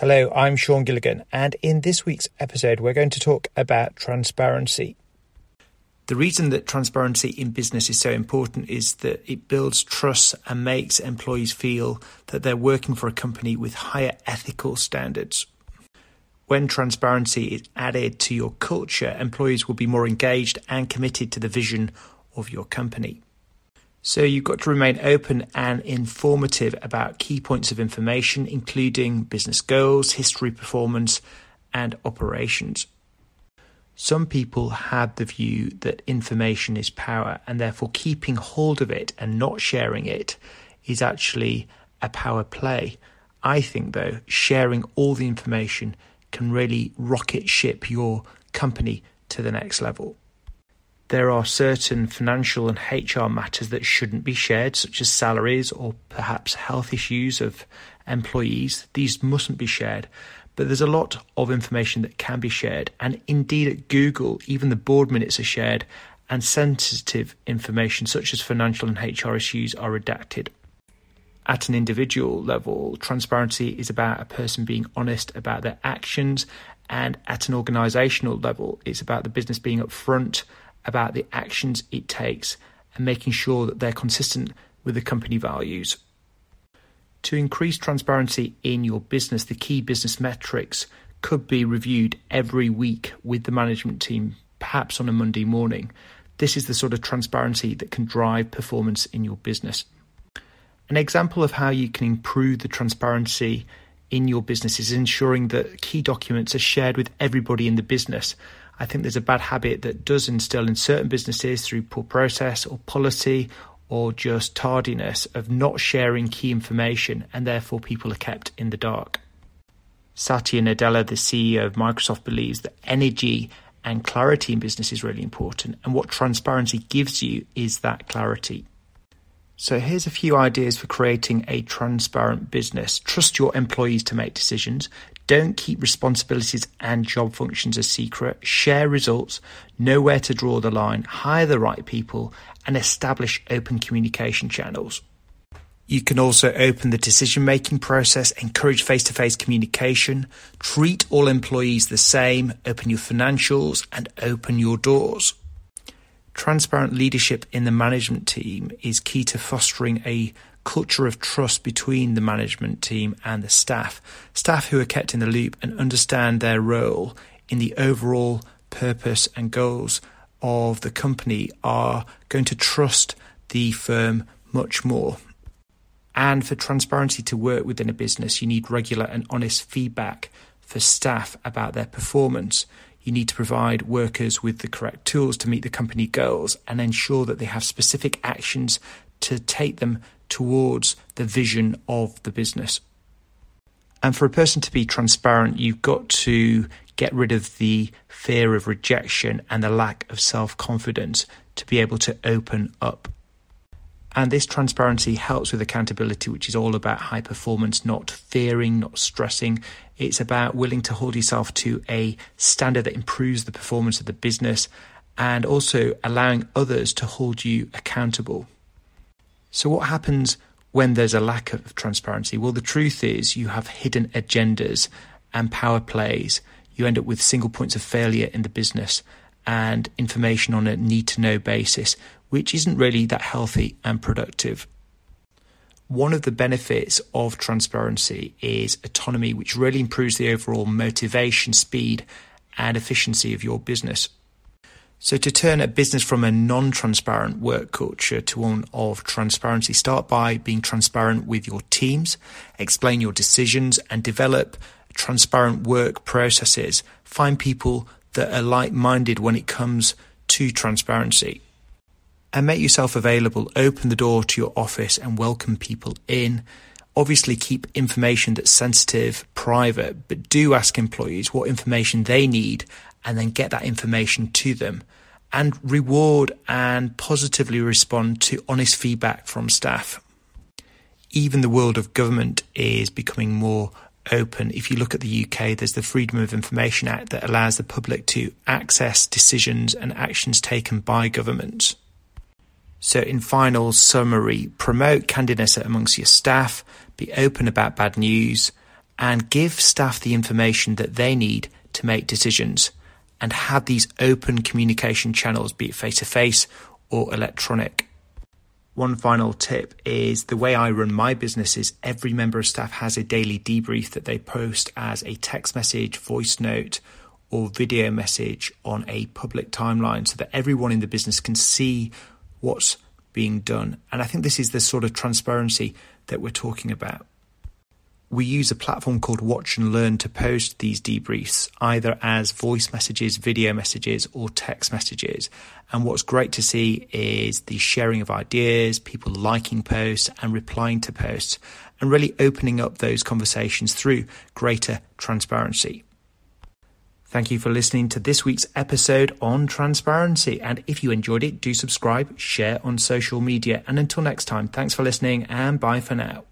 Hello, I'm Sean Gilligan, and in this week's episode, we're going to talk about transparency. The reason that transparency in business is so important is that it builds trust and makes employees feel that they're working for a company with higher ethical standards. When transparency is added to your culture, employees will be more engaged and committed to the vision of your company. So you've got to remain open and informative about key points of information, including business goals, history, performance, and operations. Some people have the view that information is power, and therefore keeping hold of it and not sharing it is actually a power play. I think, though, sharing all the information can really rocket ship your company to the next level there are certain financial and HR matters that shouldn't be shared, such as salaries or perhaps health issues of employees. These mustn't be shared. But there's a lot of information that can be shared. And indeed, at Google, even the board minutes are shared, and sensitive information, such as financial and HR issues, are redacted. At an individual level, transparency is about a person being honest about their actions. And at an organizational level, it's about the business being upfront about the actions it takes and making sure that they're consistent with the company values. To increase transparency in your business, the key business metrics could be reviewed every week with the management team, perhaps on a Monday morning. This is the sort of transparency that can drive performance in your business. An example of how you can improve the transparency in your business is ensuring that key documents are shared with everybody in the business I think there's a bad habit that does instill in certain businesses through poor process or policy or just tardiness of not sharing key information and therefore people are kept in the dark. Satya Nadella, the CEO of Microsoft, believes that energy and clarity in business is really important, and what transparency gives you is that clarity. So, here's a few ideas for creating a transparent business. Trust your employees to make decisions. Don't keep responsibilities and job functions a secret. Share results, know where to draw the line, hire the right people, and establish open communication channels. You can also open the decision making process, encourage face to face communication, treat all employees the same, open your financials, and open your doors. Transparent leadership in the management team is key to fostering a culture of trust between the management team and the staff. Staff who are kept in the loop and understand their role in the overall purpose and goals of the company are going to trust the firm much more. And for transparency to work within a business, you need regular and honest feedback for staff about their performance. You need to provide workers with the correct tools to meet the company goals and ensure that they have specific actions to take them towards the vision of the business. And for a person to be transparent, you've got to get rid of the fear of rejection and the lack of self confidence to be able to open up. And this transparency helps with accountability, which is all about high performance, not fearing, not stressing. It's about willing to hold yourself to a standard that improves the performance of the business and also allowing others to hold you accountable. So, what happens when there's a lack of transparency? Well, the truth is you have hidden agendas and power plays. You end up with single points of failure in the business and information on a need to know basis, which isn't really that healthy and productive. One of the benefits of transparency is autonomy, which really improves the overall motivation, speed, and efficiency of your business. So, to turn a business from a non transparent work culture to one of transparency, start by being transparent with your teams, explain your decisions, and develop transparent work processes. Find people that are like minded when it comes to transparency. And make yourself available. Open the door to your office and welcome people in. Obviously, keep information that's sensitive private, but do ask employees what information they need and then get that information to them and reward and positively respond to honest feedback from staff. Even the world of government is becoming more open. If you look at the UK, there's the Freedom of Information Act that allows the public to access decisions and actions taken by governments. So, in final summary, promote candidness amongst your staff, be open about bad news, and give staff the information that they need to make decisions and have these open communication channels, be it face to face or electronic. One final tip is the way I run my business is every member of staff has a daily debrief that they post as a text message, voice note, or video message on a public timeline so that everyone in the business can see what's being done. And I think this is the sort of transparency that we're talking about we use a platform called Watch and Learn to post these debriefs, either as voice messages, video messages, or text messages. And what's great to see is the sharing of ideas, people liking posts and replying to posts, and really opening up those conversations through greater transparency. Thank you for listening to this week's episode on transparency. And if you enjoyed it, do subscribe, share on social media. And until next time, thanks for listening and bye for now.